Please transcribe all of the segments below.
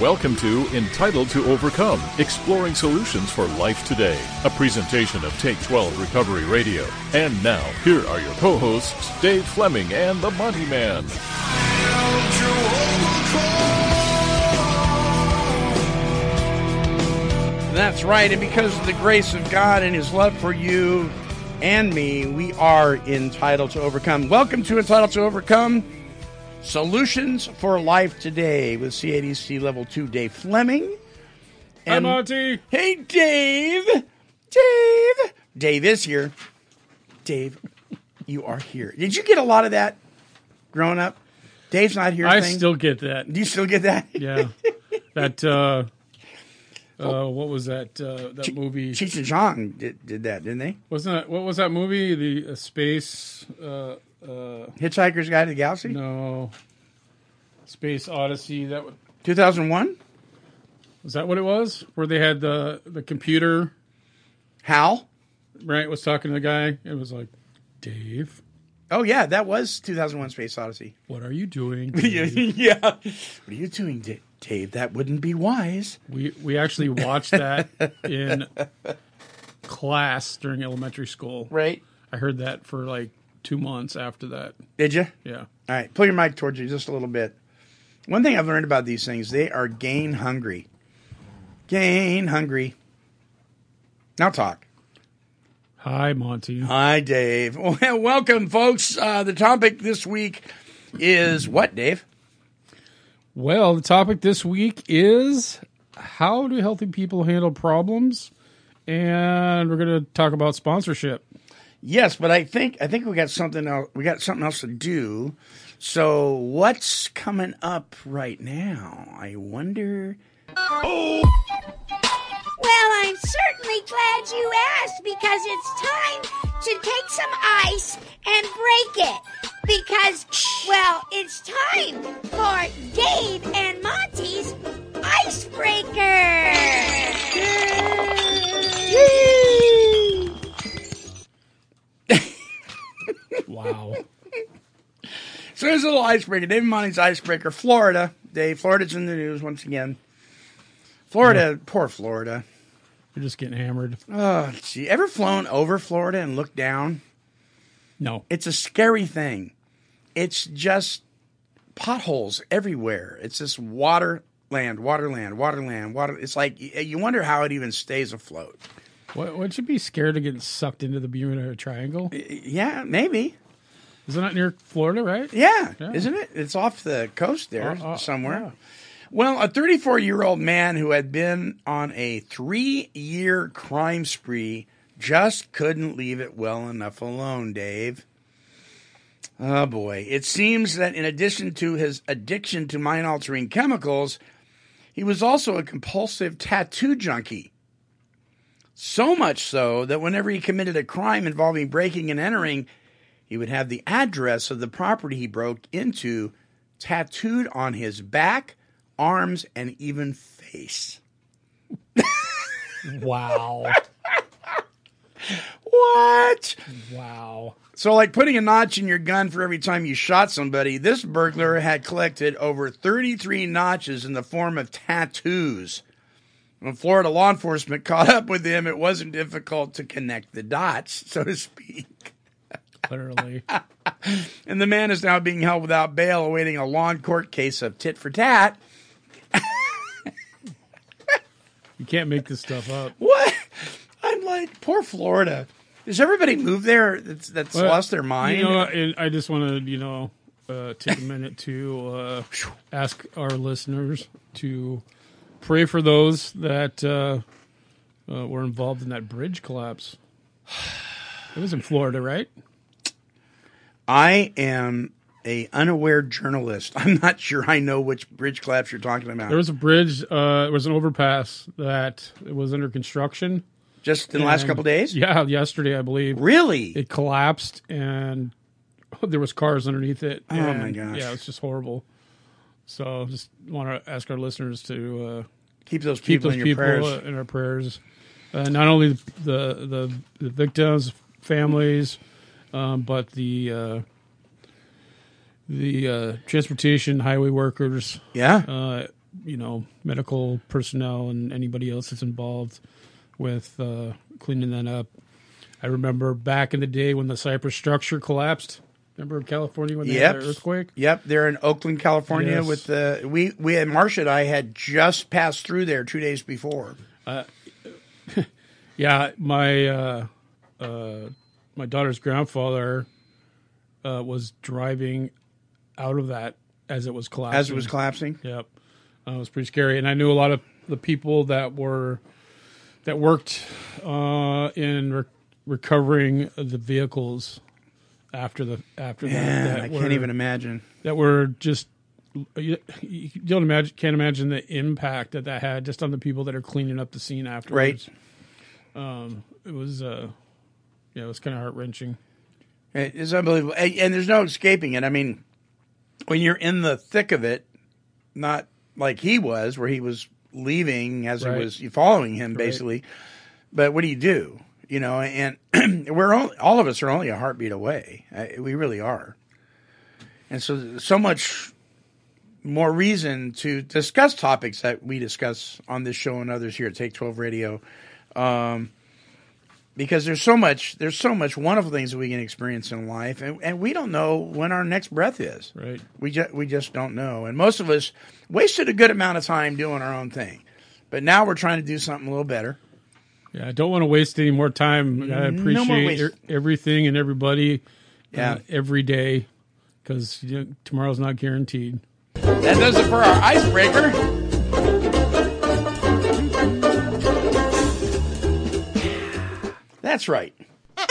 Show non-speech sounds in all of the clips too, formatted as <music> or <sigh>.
Welcome to Entitled to Overcome Exploring Solutions for Life Today, a presentation of Take 12 Recovery Radio. And now, here are your co hosts, Dave Fleming and the Monty Man. That's right. And because of the grace of God and His love for you and me, we are entitled to overcome. Welcome to Entitled to Overcome Solutions for Life Today with CADC Level 2 Dave Fleming. Hi, Monty. Hey, Dave. Dave. Dave is here. Dave, you are here. Did you get a lot of that growing up? Dave's not here. I thing? still get that. Do you still get that? <laughs> Yeah. that, uh, <laughs> uh, what was that, uh, that movie? Cheech and Chong did, did that, didn't they? Wasn't that, what was that movie? The uh, Space, uh, uh, Hitchhiker's Guide to the Galaxy? no, Space Odyssey. That wa- 2001? was that what it was? Where they had the, the computer, Hal? right, was talking to the guy. It was like, Dave, Oh, yeah, that was 2001 Space Odyssey. what are you doing? <laughs> yeah. What are you doing, Da- Dave? That wouldn't be wise. we, we actually watched that in <laughs> class during elementary school. Right? I heard that for like two months after that. Did you? Yeah. All right, pull your mic towards you just a little bit. One thing I've learned about these things, they are gain hungry. Gain hungry. Now talk. Hi, Monty. Hi, Dave. <laughs> Well, welcome, folks. Uh, the topic this week is what, Dave? Well, the topic this week is how do healthy people handle problems? And we're going to talk about sponsorship. Yes, but I think I think we got something else. We got something else to do. So, what's coming up right now? I wonder. Oh. Well, I'm certainly glad you asked because it's time to take some ice and break it. Because, well, it's time for Dave and Monty's Icebreaker. Wow. So here's a little icebreaker. Dave and Monty's icebreaker. Florida. Dave, Florida's in the news once again. Florida, poor Florida. You're just getting hammered. Oh, gee. Ever flown over Florida and looked down? No. It's a scary thing. It's just potholes everywhere. It's this water land, water land, water land, water. It's like you wonder how it even stays afloat. What, would you be scared of getting sucked into the Bermuda Triangle? Yeah, maybe. Isn't that near Florida, right? Yeah, Yeah. isn't it? It's off the coast there Uh, uh, somewhere. yeah. Well, a 34 year old man who had been on a three year crime spree just couldn't leave it well enough alone, Dave. Oh boy. It seems that in addition to his addiction to mind altering chemicals, he was also a compulsive tattoo junkie. So much so that whenever he committed a crime involving breaking and entering, he would have the address of the property he broke into tattooed on his back, arms, and even face. <laughs> Wow. <laughs> What? wow. So, like putting a notch in your gun for every time you shot somebody, this burglar had collected over 33 notches in the form of tattoos. When Florida law enforcement <laughs> caught up with him, it wasn't difficult to connect the dots, so to speak. Literally. <laughs> And the man is now being held without bail, awaiting a lawn court case of tit for tat. You can't make this stuff up. What? I'm like, poor Florida. Does everybody move there that's, that's Well, lost their mind? You know, and I just want to, you know, uh, take a minute to uh, ask our listeners to pray for those that uh, uh, were involved in that bridge collapse. It was in Florida, right? I am a unaware journalist. I'm not sure I know which bridge collapse you're talking about. There was a bridge. Uh, it was an overpass that was under construction. Just in the last And- couple days? Yeah, yesterday I believe Really? it collapsed and <laughs> there was cars underneath it. Oh, my gosh. Yeah, it's just horrible. So just want to ask our listeners to uh, keep those keep people those in your people prayers. uh, in our prayers. Uh, not only the the, the victims, families, um, but the uh, the uh, transportation, highway workers, yeah. uh, you know, medical personnel, and anybody else that's involved with uh, cleaning that up. I remember back in the day when the Cypress structure collapsed. Remember of California when they Yep. had the earthquake? Yep, they're in Oakland, California. Yes. With the we we had Marcia and I had just passed through there two days before. <laughs> Yeah, my uh, uh, my daughter's grandfather uh, was driving out of that as it was collapsing. As it was collapsing, Yep, uh, it was pretty scary, and I knew a lot of the people that were that worked uh, in re- recovering the vehicles after the after that. that I were, can't even imagine. that were just. You, you don't imagine, can't imagine the impact that that had just on the people that are cleaning up the scene afterwards. Um, it was, uh, yeah, it was kind of heart wrenching. It's unbelievable, and, and there's no escaping it. I mean, when you're in the thick of it, not like he was, where he was leaving as Right. it was following him, basically. But what do you do? You know, and <clears throat> we're all, all of us are only a heartbeat away. I, we really are, and so so much more reason to discuss topics that we discuss on this show and others here at Take Twelve Radio um, because there's so much there's so much wonderful things that we can experience in life and, and we don't know when our next breath is. Right. we just we just don't know. And most of us wasted a good amount of time doing our own thing. But now we're trying to do something a little better Yeah, I don't want to waste any more time. I appreciate waste. er- everything and everybody Yeah. uh, every day because you know, tomorrow's not guaranteed. that does it for our icebreaker that's right <laughs>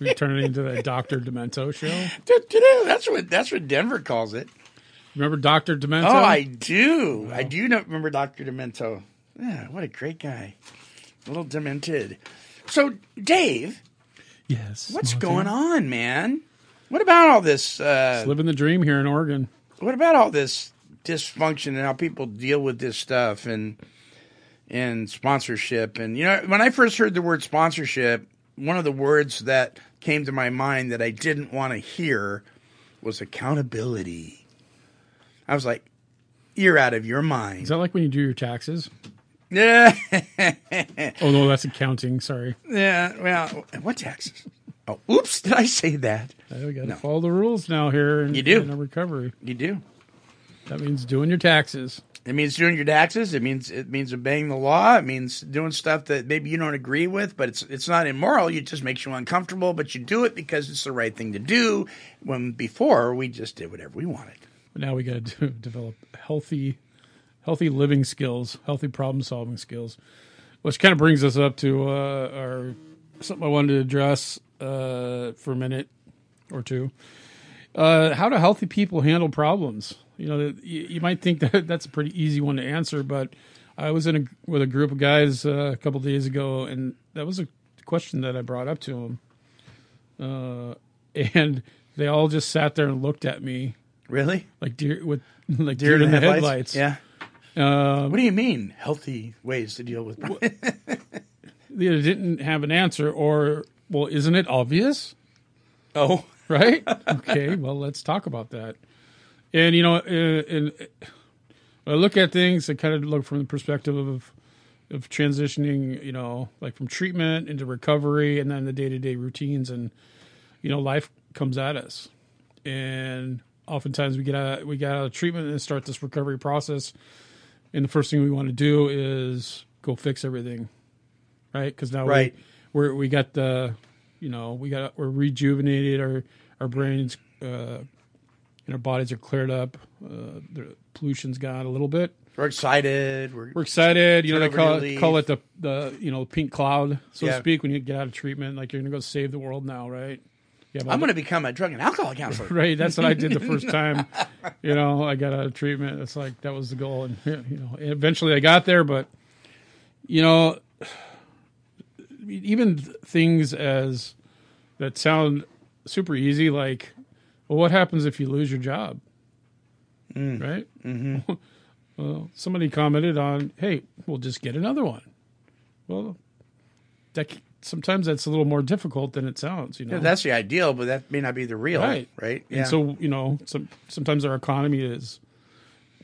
We turn it into the Doctor Demento show. That's what that's what denver calls it Remember Doctor Demento? Oh, I do. I do know, remember Dr. Demento. Yeah, what a great guy. A little demented. So, Dave, yes. what's going on, man? What about all this? Uh, Living the dream here in Oregon. what about all this dysfunction and how people deal with this stuff and and sponsorship? And you know, when I first heard the word sponsorship, one of the words that came to my mind that I didn't want to hear was accountability. I was like, "You're out of your mind." Is that like when you do your taxes? Yeah. Oh no, that's accounting. Sorry, yeah. Well, what taxes? Oh, oops! Did I say that? I got to follow the rules now here. In, You do. in a recovery. You do. That means doing your taxes. It means doing your taxes. It means it means obeying the law. It means doing stuff that maybe you don't agree with, but it's it's not immoral. It just makes you uncomfortable, but you do it because it's the right thing to do. When before we just did whatever we wanted. But now we got to <laughs> develop healthy, healthy living skills, healthy problem solving skills, which kind of brings us up to uh, our something I wanted to address uh, for a minute or two. Uh, how do healthy people handle problems? You know, you, you might think <laughs> that that's a pretty easy one to answer, but I was in a, with a group of guys uh, a couple days ago, and that was a question that I brought up to them, uh, <laughs> and they all just sat there and looked at me Really? like deer with <laughs> like deer, in the headlights. Yeah. Uh, What do you mean? Healthy ways to deal with. <laughs> they didn't have an answer, or well, isn't it obvious? oh. <laughs> Right? okay. Well, let's talk about that. And you know, uh, and I look at things. I kind of look from the perspective of of transitioning. You know, like from treatment into recovery, and then the day to day routines, and you know, life comes at us, and oftentimes we get out we get out of treatment and start this recovery process, and the first thing we want to do is go fix everything, right? Because now Right. we we're, we got the you know we got we're rejuvenated our our brains uh, and our bodies are cleared up. Uh, the pollution's gone a little bit. We're excited. We're, We're excited. You know, they call it, call it the the you know pink cloud, so Yeah. to speak. When you get out of treatment, like you're gonna go save the world now, right? Yeah, I'm going to become a drug and alcohol counselor. <laughs> right. That's what I did the first <laughs> time. You know, I got out of treatment. It's like that was the goal, and you know, eventually I got there. But you know, even things as that sound super easy, like, well, what happens if you lose your job? Right. Mm-hmm. <laughs> well, somebody commented on, "Hey, we'll just get another one." Well, that sometimes that's a little more difficult than it sounds. You know, Yeah, that's the ideal, but that may not be the real. right Right. and so you know some sometimes our economy is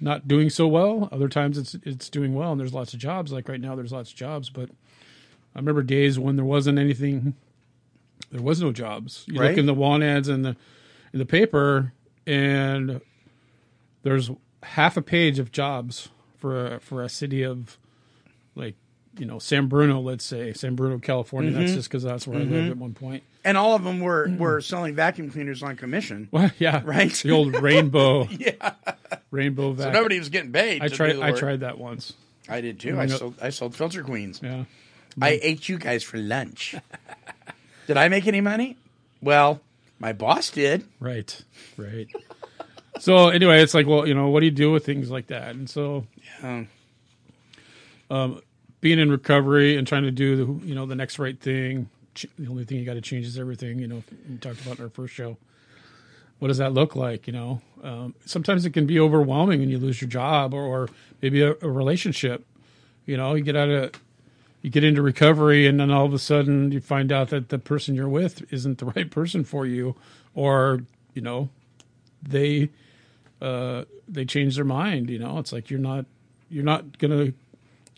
not doing so well other times it's it's doing well and there's lots of jobs like right now there's lots of jobs but i remember days when there wasn't anything there was no jobs you Right. look in the want ads in the in the paper and there's half a page of jobs for a, for a city of like you know San Bruno, let's say San Bruno, California. Mm-hmm. That's just because that's where I lived at one point. and all of them were <clears throat> were selling vacuum cleaners on commission. Well, <laughs> yeah, Right. The old rainbow, <laughs> yeah, rainbow vac. So nobody was getting paid. I tried. I tried that once. I did too. I sold. I sold filter queens. Yeah, I ate you guys for lunch. <laughs> did I make any money? Well, my boss did. right, right. so anyway, it's like, well, you know, what do you do with things like that? And so, Um, being in recovery and trying to do the, you know, the next right thing. The only thing you got to change is everything. You know, we talked about in our first show. What does that look like? You know, um, sometimes it can be overwhelming when you lose your job or, or maybe a, a relationship. You know, you get out of, you get into recovery, and then all of a sudden you find out that the person you're with isn't the <laughs> right person for you, or you know, they, uh, they change their mind. You know, it's like you're not, you're not gonna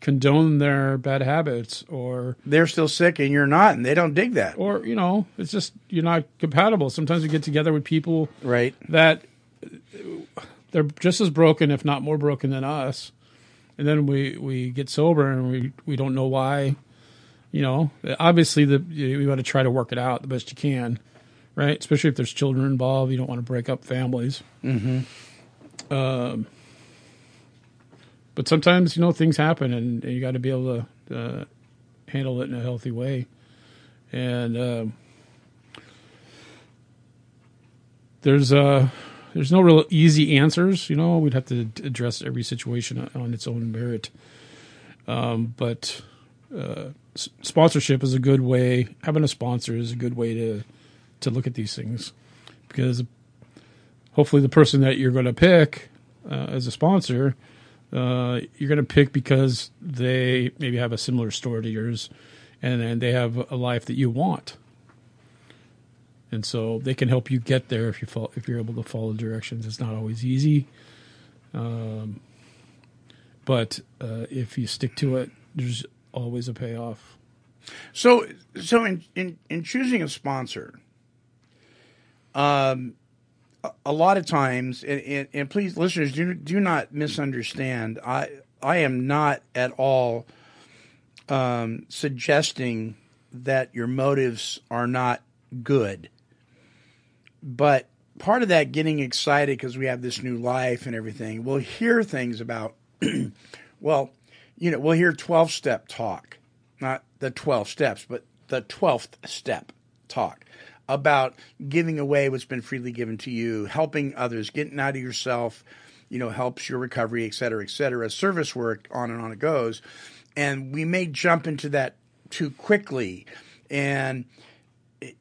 condone their bad habits or they're still sick and you're not, and they don't dig that. or you know it's just you're not compatible sometimes we get together with people Right. that they're just as broken if not more broken than us and then we we get sober and we we don't know why you know obviously the we got to try to work it out the best you can right especially if there's children involved you don't want to break up families mm-hmm. um, but sometimes you know things happen and, you got to be able to uh, handle it in a healthy way and um, there's uh there's no real easy answers. You know, we'd have to address every situation on its own merit. Um, but uh, sponsorship is a good way. Having a sponsor is a good way to to look at these things because hopefully the person that you're going to pick uh, as a sponsor, uh, you're going to pick because they maybe have a similar story to yours, and, and they have a life that you want and so they can help you get there if you if you're able to follow directions. It's not always easy, um, but uh, if you stick to it, there's always a payoff. So, so in in, in choosing a sponsor, um, a, lot of times, and, and, and please, listeners, do do not misunderstand. I I am not at all um, suggesting that your motives are not good, but part of that getting excited because we have this new life and everything, we'll hear things about. <clears throat> well, you know, we'll hear twelve step talk not the 12 steps, but the 12th step talk about giving away what's been freely given to you, helping others, getting out of yourself, you know, helps your recovery, et cetera, et cetera, service work, on and on it goes. And we may jump into that too quickly. And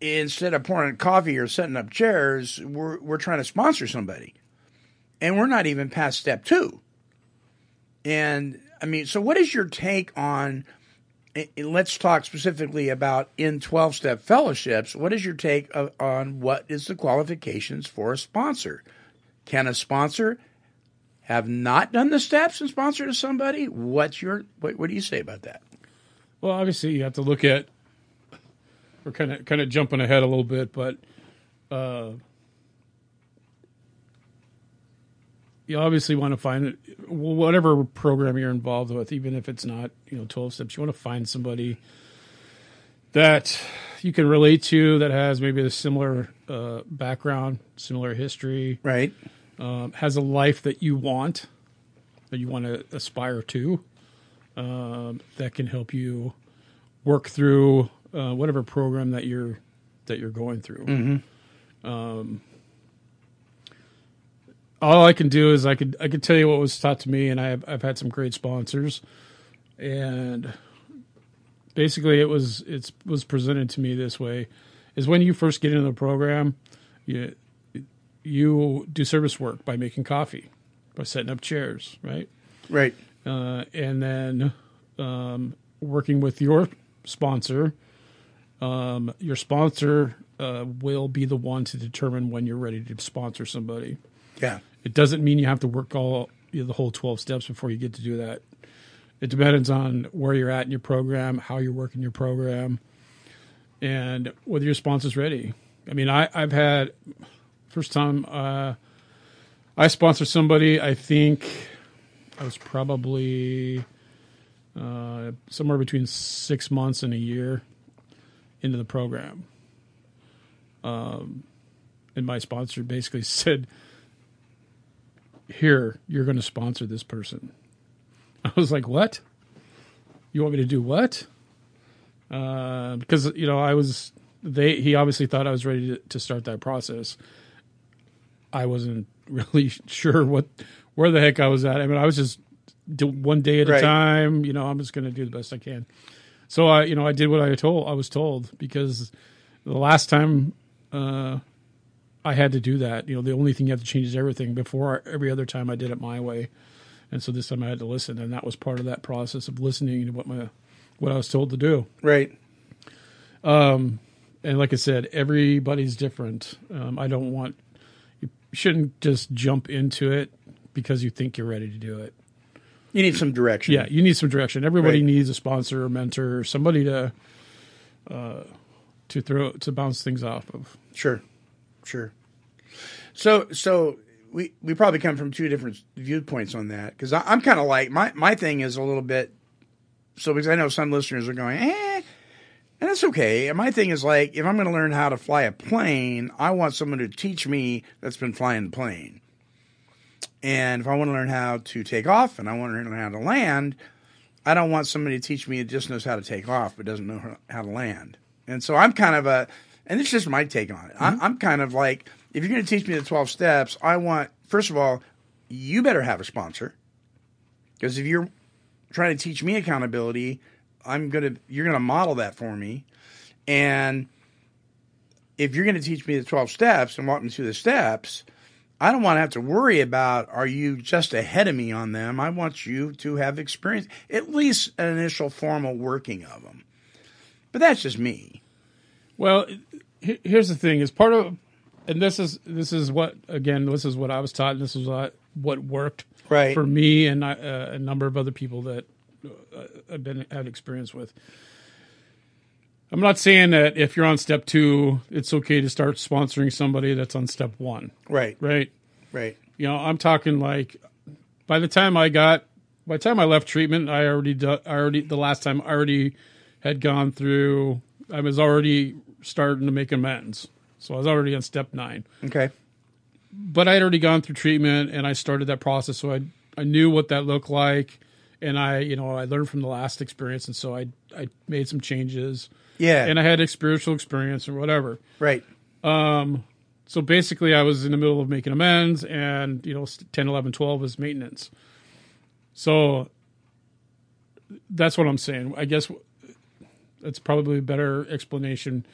instead of pouring coffee or setting up chairs, we're, we're trying to sponsor somebody. And we're not even past step two. And I mean, so what is your take on? And- and let's talk specifically about in 12 step fellowships. What is your take of, on what is the qualifications for a sponsor? Can a sponsor have not done the steps and sponsor to somebody? What's your what, what do you say about that? Well, obviously, you have to look at. We're kind of kind of jumping ahead a little bit, but uh, you obviously want to find whatever program you're involved with, even if it's not you know 12 steps. You want to find somebody that you can relate to that has maybe a similar uh, background, similar history, Right. um, has a life that you want, that you want to aspire to, um, that can help you work through uh, whatever program that you're that you're going through. Um, all I can do is I could I could tell you what was taught to me, and I've I've had some great sponsors, and basically it was it's was presented to me this way: is when you first get into the program, you you do service work by making coffee, by setting up chairs, right? Right. uh, and then um, working with your sponsor. Um, your sponsor uh, will be the one to determine when you're ready to sponsor somebody. Yeah. It doesn't mean you have to work all you know, the whole 12 steps before you get to do that. It depends on where you're at in your program, how you're working your program, and whether your sponsor's ready. I mean, I, I've had first time uh, I sponsored somebody. I think I was probably uh, somewhere between six months and a year into the program. Um, and my sponsor basically <laughs> said, Here, you're going to sponsor this person. <laughs> I was like, What? You want me to do what? Uh, because, you know, I was, they, he obviously thought I was ready to, to start that process. I wasn't <laughs> really sure what, where the heck I was at. I mean, I was just do one day at Right. a time. You know, I'm just going to do the best I can. So I, you know, I did what I told I was told because the last time uh, I had to do that, you know, the only thing you have to change is everything. Before every other time, I did it my way, and so this time I had to listen, and that was part of that process of listening to what my what I was told to do. Right. Um, And like I said, everybody's different. Um, I don't want you shouldn't just jump into it because you think you're ready to do it. You need some direction. Yeah, you need some direction. Everybody Right. needs a sponsor, or mentor, or somebody to uh, to throw to bounce things off of. Sure. Sure. So so we we probably come from two different viewpoints on that because I'm kind of like my my thing is a little bit so because I know some listeners are going eh. And that's okay. And my thing is like, if I'm going to learn how to fly a plane, I want someone to teach me that's been flying the plane. And if I want to learn how to take off and I want to learn how to land, I don't want somebody to teach me that just knows how to take off but doesn't know how- to land. And so I'm kind of a, and it's just my take on it. I'm, I'm kind of like, if you're going to teach me the 12 steps, I want, first of all, you better have a sponsor. Because if you're trying to teach me accountability, I'm going to, you're going to model that for me. And if you're going to teach me the 12 steps and walk me through the steps, I don't want to have to worry about are you just ahead of me on them. I want you to have experience, at least an initial formal working of them. But that's just me. Well, here's the thing: is part of, and this is this is what again, this is what I was taught, and this is what what worked Right. for me and I, uh, a number of other people that uh, I've been had experience with. I'm not saying that if you're on step two, it's okay to start sponsoring somebody that's on step one, Right. right? Right. You know, I'm talking like by the time I got, by the time I left treatment, I already, do, I already, the last time I already had gone through, I was already starting to make amends. So I was already on step nine, Okay. but I had already gone through treatment and I started that process. So I, I knew what that looked like. And I, you know, I learned from the last experience. And so I, I made some changes Yeah. and I had a spiritual experience or whatever. right. Um, So basically, I was in the middle of making amends, and you know, 10, 11, 12 was maintenance. So that's what I'm saying. I guess that's probably a better explanation.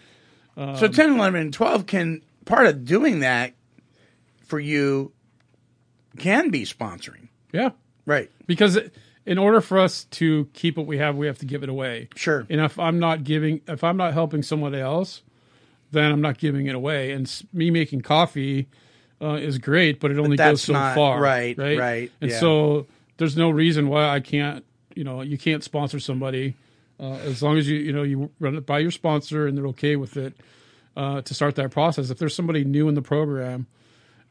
So 10, 11, and 12 can, part of doing that for you can be sponsoring. Yeah, Right. because in order for us to keep what we have, we have to give it away. Sure. And if I'm not giving, if I'm not helping someone else, then I'm not giving it away. And me making coffee uh, is great, but it only goes so not- far. right, right, right, And yeah. so there's no reason why I can't. You know, you can't sponsor somebody uh, as long as you you know you run it by your sponsor and they're okay with it uh, to start that process. If there's somebody new in the program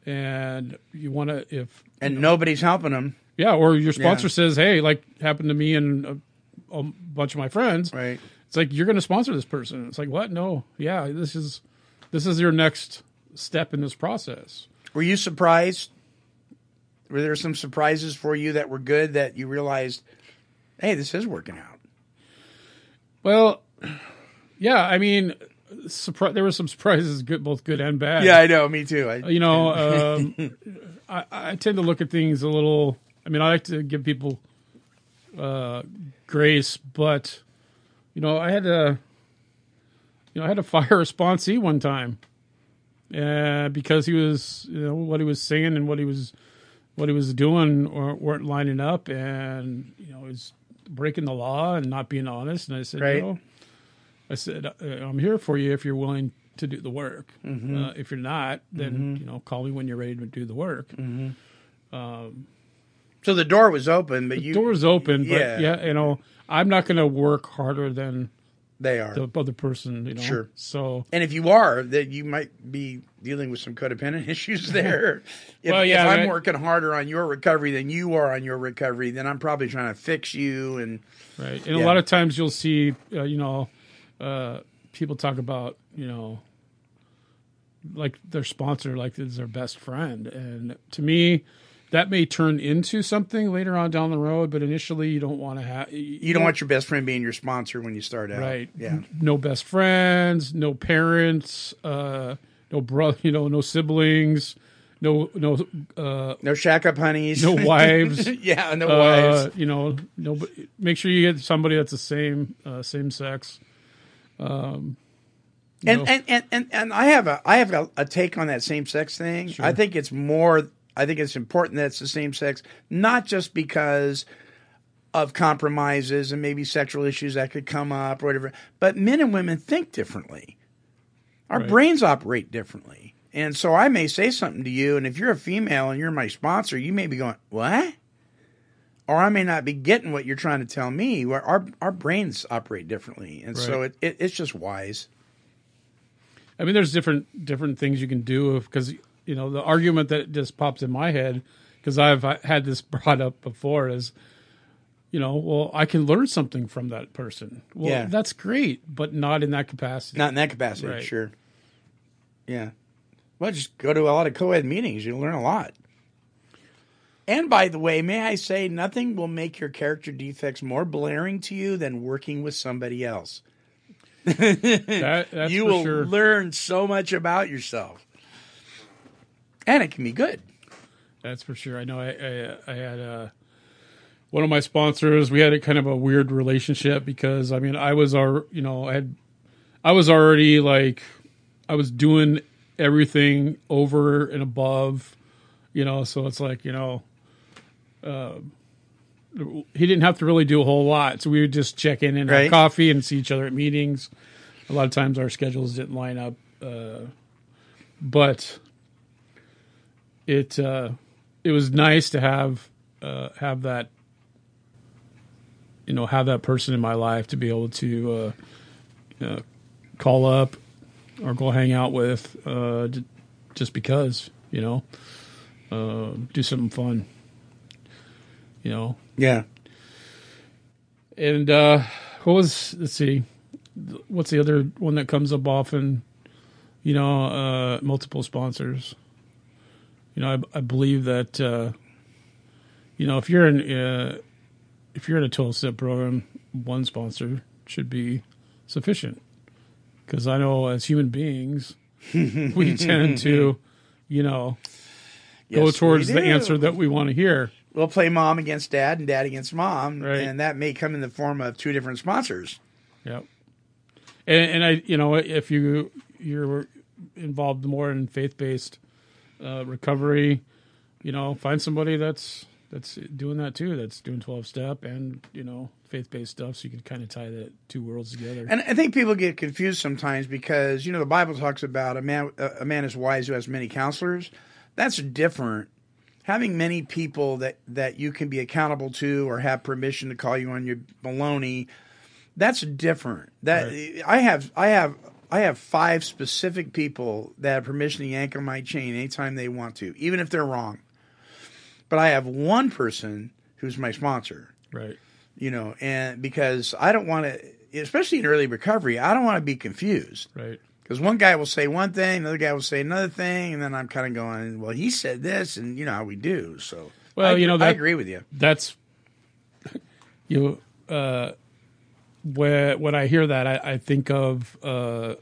and you want to, if And nobody's helping them. yeah, or your sponsor Yeah. says, "Hey, like happened to me and a, a bunch of my friends." Right. it's like you're going to sponsor this person. It's like what? No, yeah, this is this is your next step in this process. Were you surprised? Were there some surprises for you that were good that you realized, hey, this is working out? Well, yeah, I mean, surpri- there were some surprises, good, both good and bad. Yeah, I know. Me too. I, you know, <laughs> um, I, I tend to look at things a little. I mean, I like to give people uh, grace, but you know, I had a, you know, I had to fire <laughs> a sponsee one time, uh, because he was, you know, what he was saying and what he was, what he was doing or weren't lining up, and you know, was breaking the law and not being honest. And I said, Right. you know, I said, uh, I'm here for you if you're willing to do the work. Mm-hmm. Uh, if you're not, then you know, call me when you're ready to do the work. so the door was open, but you was open, but Yeah. yeah, you know, I'm not going to work harder than they are. the other person. You know, Sure. So and if you are, that you might be dealing with some codependent <laughs> issues there. if, Well, yeah, if I'm working harder on your recovery than you are on your recovery, then I'm probably trying to fix you. And right, and Yeah. a lot of times you'll see, uh, you know, uh, people talk about, you know, like their sponsor, like is their best friend, and to me. That may turn into something later on down the road, but initially you don't want to have. you don't want your best friend being your sponsor when you start out. right Yeah. no best friends no parents uh no brother you know no siblings no no uh No shack up honeys. no <laughs> wives yeah, no uh wives. you know no make sure you get somebody that's the same uh same sex And, and, and, and, and I have a I have a, a take on that same sex thing. I think it's more I think it's important that it's the same sex, not just because of compromises and maybe sexual issues that could come up or whatever, but men and women think differently. Our Right. brains operate differently. And so I may say something to you, and if you're a female and you're my sponsor, you may be going, What? Or I may not be getting what you're trying to tell me. Where our our brains operate differently. And so it, it, it's just wise. i mean there's different different things you can do because you know the argument that just pops in my head because i've had this brought up before is you know well i can learn something from that person well Yeah. that's great but not in that capacity Not in that capacity, Right. sure. Yeah. Well, just go to a lot of co ed meetings. You'll learn a lot. And by the way, may I say, nothing will make your character defects more blaring to you than working with somebody else. <laughs> that, that's you will sure learn so much about yourself. And it can be good. That's for sure. I know. I I, I had uh, one of my sponsors. We had a kind of a weird relationship because I mean I was our you know I had I was already like I was doing everything over and above, you know. So it's like you know. Uh, he didn't have to really do a whole lot, so we would just check in and Right. have coffee and see each other at meetings. A lot of times our schedules didn't line up, uh, but it uh, it was nice to have uh, have that you know have that person in my life to be able to uh, uh, call up or go hang out with uh, just because you know uh, do something fun you know? Yeah. and uh, what was let's see what's the other one that comes up often? You know uh, multiple sponsors you know I, I believe that uh, you know if you're in uh, if you're in a twelve step program one sponsor should be sufficient because I know as human beings <laughs> we tend to you know go towards the answer that we want to hear We'll play mom against dad and dad against mom. Right. And that may come in the form of two different sponsors. Yep. And, and I, you know, if you you're involved more in faith based uh, recovery, you know, find somebody that's that's doing that too. That's doing twelve step and you know faith based stuff, so you can kind of tie the two worlds together. And I think people get confused sometimes because you know the Bible talks about a man a man is wise who has many counselors. That's different. Having many people that that you can be accountable to or have permission to call you on your baloney, that's different. That I have I have I have five specific people that have permission to yank on my chain anytime they want to, even if they're wrong. But I have one person who's my sponsor right. you know, and because I don't want to, especially in early recovery, I don't want to be confused Right. because one guy will say one thing, another guy will say another thing, and then I'm kind of going, well, he said this, and you know how we do. So, Well, I, you know, I agree with you. That's <laughs> you. Uh, when when I hear that, I, I think of uh,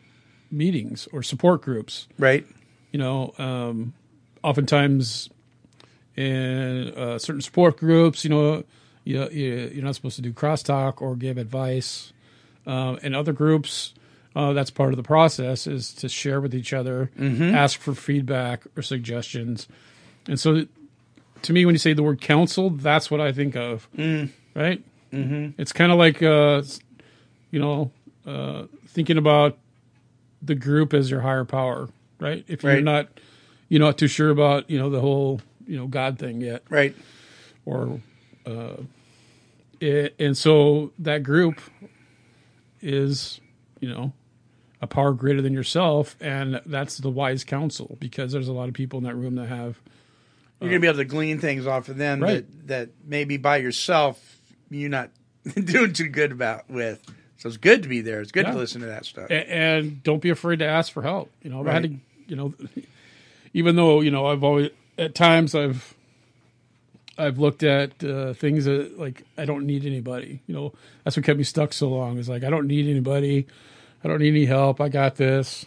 meetings or support groups. Right? you know, um, oftentimes in uh, certain support groups, you know, you, you, you're not supposed to do crosstalk or give advice. Um, in other groups, uh, that's part of the process is to share with each other, ask for feedback or suggestions. And so, to me, when you say the word counsel, that's what I think of, right? Mm-hmm. It's kind of like, uh, you know, uh, thinking about the group as your higher power, right? If you're Right. not, you're not too sure about, you know, the whole, you know, God thing yet, Right? or, uh, it, and so that group is, you know, a power greater than yourself, and that's the wise counsel because there's a lot of people in that room that have, You're gonna be able to glean things off of them Right. that that maybe by yourself you're not <laughs> doing too good about with. So it's good to be there. It's good Yeah. to listen to that stuff. a- and don't be afraid to ask for help. You know, if I had Right. to, you know, even though you know I've always at times I've I've looked at uh, things that like I don't need anybody. You know, that's what kept me stuck so long. Is like I don't need anybody. I don't need any help. I got this.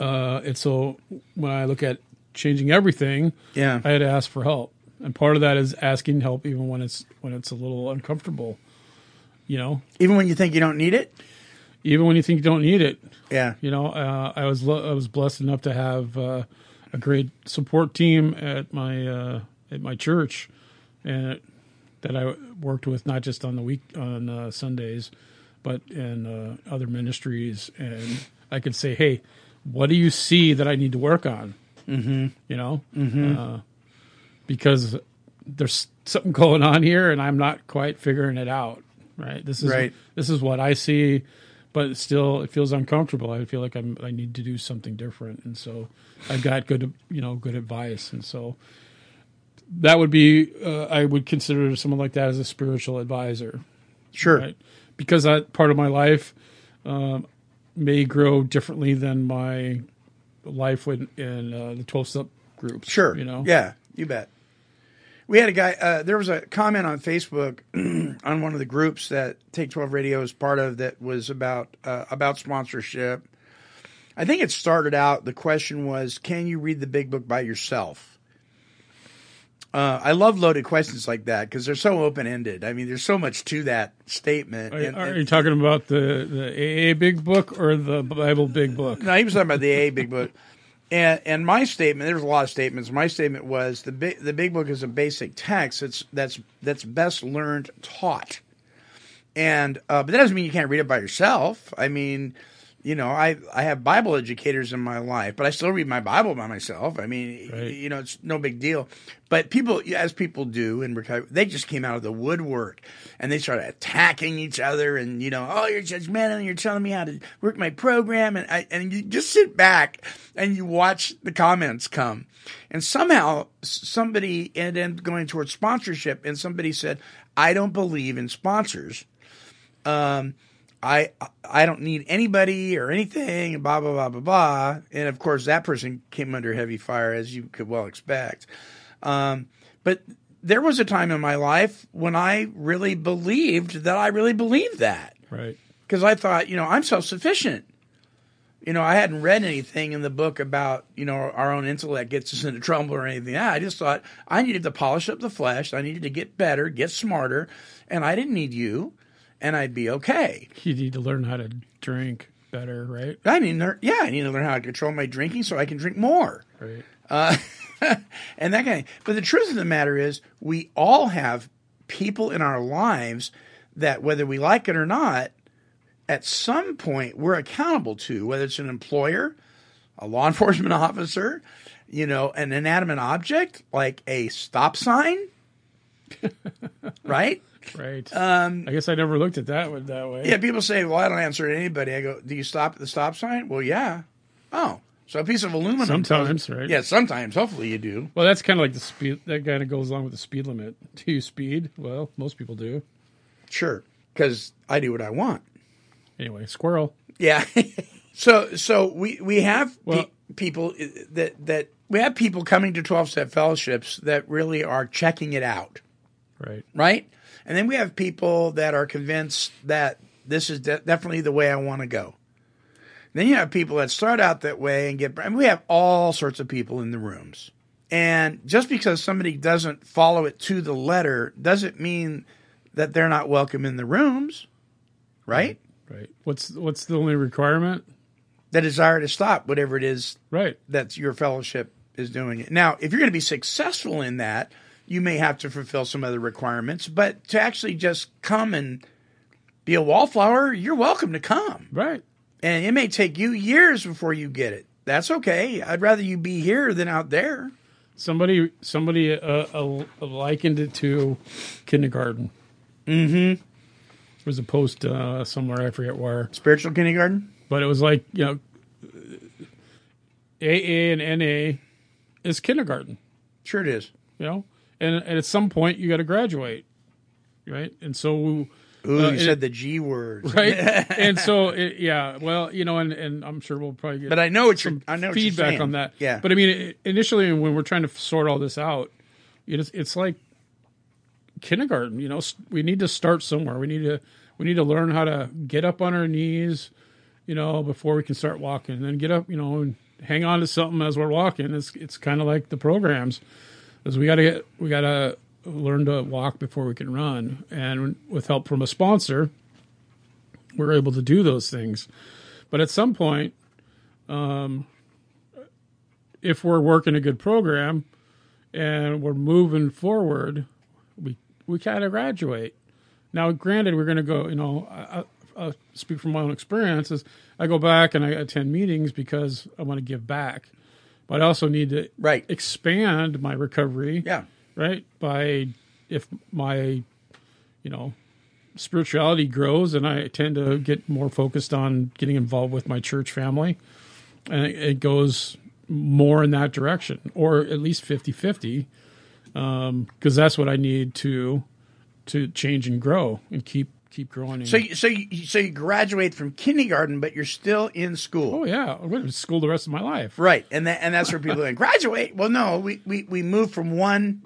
Uh, and so when I look at changing everything, Yeah. I had to ask for help, and part of that is asking help even when it's when it's a little uncomfortable. You know, Even when you think you don't need it. even when you think you don't need it, Yeah. you know, uh, I was lo- I was blessed enough to have uh, a great support team at my uh, at my church, and that I worked with not just on the week on uh, Sundays, but in uh, other ministries, and I could say, hey, what do you see that I need to work on? Mm-hmm. You know, uh, because there's something <laughs> going on here, and I'm not quite figuring it out. Right. This is Right. this is what I see, but still it feels uncomfortable. I feel like I'm I need to do something different, and so I've got good you know good advice, and so that would be uh, I would consider someone like that as a spiritual advisor, Sure. right? Because that part of my life um, may grow differently than my life when in uh, the twelve step groups. Sure. you know. Yeah, you bet. We had a guy. Uh, there was a comment on Facebook <clears throat> on one of the groups that Take Twelve Radio is part of that was about uh, about sponsorship. I think it started out. The question was, "Can you read the Big Book by yourself?" Uh, I love loaded questions like that because they're so open ended. I mean, there's so much to that statement. Are, And- are and- you talking about the the AA Big Book or the Bible Big Book? No, he was talking about the AA Big Book. And and my statement, there's a lot of statements. My statement was the big the Big Book is a basic text. It's that's that's best learned taught. And uh, but that doesn't mean you can't read it by yourself. I mean, you know, I I have Bible educators in my life, but I still read my Bible by myself. I mean, Right. you know, it's no big deal. But people, as people do in recovery, they just came out of the woodwork and they started attacking each other. And you know, oh, you're judgmental. and You're telling me how to work my program, and I, and you just sit back and you watch the comments come. And somehow somebody ended up going towards sponsorship, and somebody said, "I don't believe in sponsors." um, I I don't need anybody or anything, and blah blah blah blah blah. And of course, that person came under heavy fire, as you could well expect. Um, but there was a time in my life when I really believed that I really believed that Right. because I thought, you know, I'm self sufficient. You know, I hadn't read anything in the book about, you know, our own intellect gets us into trouble or anything. I just thought I needed to polish up the flesh. I needed to get better, get smarter, and I didn't need you, and I'd be okay. You need to learn how to drink better, right? I learn, yeah, I need to learn how to control my drinking so I can drink more. Right. Uh, <laughs> and that kind of but the truth of the matter is we all have people in our lives that whether we like it or not at some point we're accountable to whether it's an employer a law <laughs> enforcement officer you know an inanimate object like a stop sign <laughs> right Right. Um, I guess I never looked at that one that way. yeah people say well i don't answer anybody i go do you stop at the stop sign well yeah oh so a piece of aluminum Sometimes, right? yeah sometimes hopefully you do Well, that's kind of like the speed. That kind of goes along with the speed limit. <laughs> Do you speed? Well, most people do. Sure. because I do what I want. Anyway, squirrel. Yeah. <laughs> so so we we have pe- people that that we have people coming to 12 step fellowships that really are checking it out, Right. right? And then we have people that are convinced that this is de- definitely the way I want to go. Then you have people that start out that way and get. I mean, we have all sorts of people in the rooms, and just because somebody doesn't follow it to the letter doesn't mean that they're not welcome in the rooms, right? Right. What's what's the only requirement? The desire to stop whatever it is Right. that your fellowship is doing it. Now, if you're going to be successful in that, you may have to fulfill some other requirements, but to actually just come and be a wallflower, you're welcome to come. Right. And it may take you years before you get it. That's okay. I'd rather you be here than out there. Somebody somebody uh, uh, likened it to kindergarten. Mm-hmm. There was a post uh, somewhere I forget where, Spiritual kindergarten? but it was like you know, AA and NA is kindergarten. Sure it is. You know, and, and at some point you got to graduate, right? And so Ooh, Uh, you it- said the G word. right, <laughs> and so it, yeah, well, you know, and, and I'm sure we'll probably get But I know what you're, I know feedback on that. Yeah. But I mean, it- initially when we're trying to sort all this out, it's it's like kindergarten. You know, we need to start somewhere. We need to we need to learn how to get up on our knees, you know, before we can start walking. And then get up, you know, and hang on to something as we're walking. It's it's kind of like the programs, is we got to get we got to learn to walk before we can run. And with help from a sponsor, we're able to do those things. But at some point, um, if we're working a good program and we're moving forward, we we kind of graduate. Now, granted, we're going to go. You know, I, I, I'll speak from my own experiences. I go back and I attend meetings because I want to give back, but I also need to Right. expand my recovery Yeah. right by if my you know spirituality grows and i tend to get more focused on getting involved with my church family and it, it goes more in that direction or at least 50-50 because um, that's what i need to to change and grow and keep keep growing So, you, so, you, so you graduate from kindergarten, but you're still in school. oh yeah I went to school the rest of my life Right, and that, and that's where people like graduate. Well, no, we, we, we moved from one,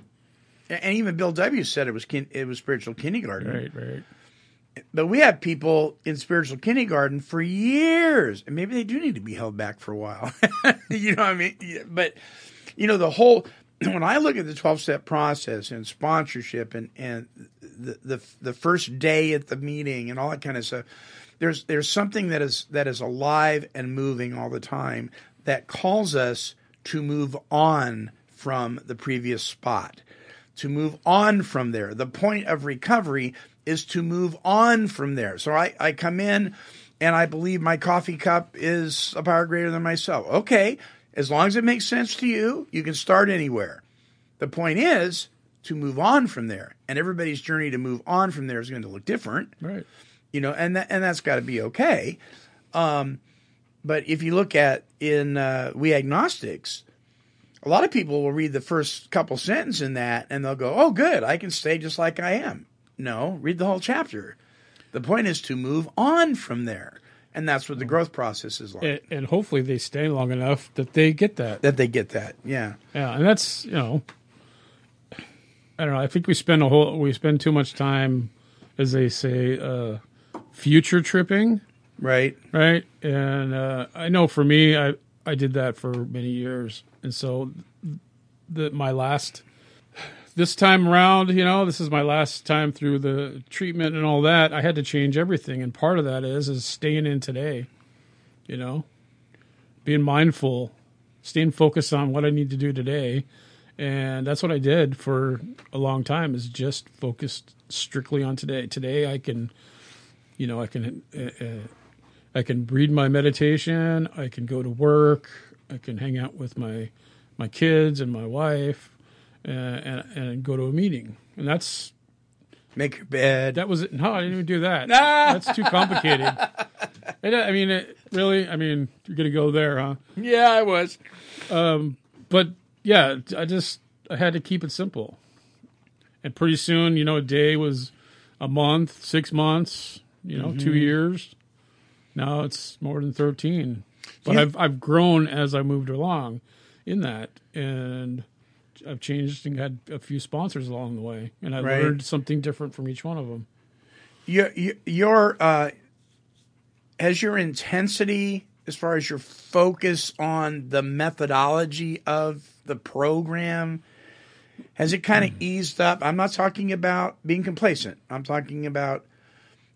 and even Bill W said it was kin, it was spiritual kindergarten. right right But we have people in spiritual kindergarten for years, and maybe they do need to be held back for a while. <laughs> you know what I mean? But you know the whole <clears throat> when I look at the twelve step process and sponsorship and and the, the the first day at the meeting and all that kind of stuff, there's there's something that is that is alive and moving all the time that calls us to move on from the previous spot to move on from there. The point of recovery is to move on from there. So I, I come in and I believe my coffee cup is a power greater than myself. Okay, as long as it makes sense to you, you can start anywhere. The point is to move on from there. And everybody's journey to move on from there is going to look different right you know, and that, and that's got to be okay. Um, but if you look at in uh, we agnostics, a lot of people will read the first couple sentences in that and they'll go, "Oh, good, I can stay just like I am." No, read the whole chapter. The point is to move on from there, and that's what the growth process is like. and, and hopefully they stay long enough that they get that that they get that, yeah, Yeah, and that's you know, I don't know. I think we spend a whole we spend too much time, as they say, uh, future tripping, right, right? And uh, I know for me, I I did that for many years, and so the my last this time around, you know, this is my last time through the treatment and all that. I had to change everything, and part of that is is staying in today, you know, being mindful, staying focused on what I need to do today, and that's what I did for a long time. Is just focused strictly on today. Today, I can, you know, I can, uh, uh, I can read my meditation. I can go to work. I can hang out with my my kids and my wife, uh, and and go to a meeting. And that's make your bed. that was it. No, I didn't even do that. <laughs> That's too complicated. And, uh, I mean, it, really, I mean, you're gonna go there, huh? yeah, I was. but yeah, I just I had to keep it simple. And pretty soon, you know, a day was a month, six months, you know, two years. Now it's more than thirteen. But You- I've I've grown as I moved along in that, and I've changed and had a few sponsors along the way, and I Right. learned something different from each one of them. your your, uh, has your intensity as far as your focus on the methodology of the program has it kind of eased up? I'm not talking about being complacent. I'm talking about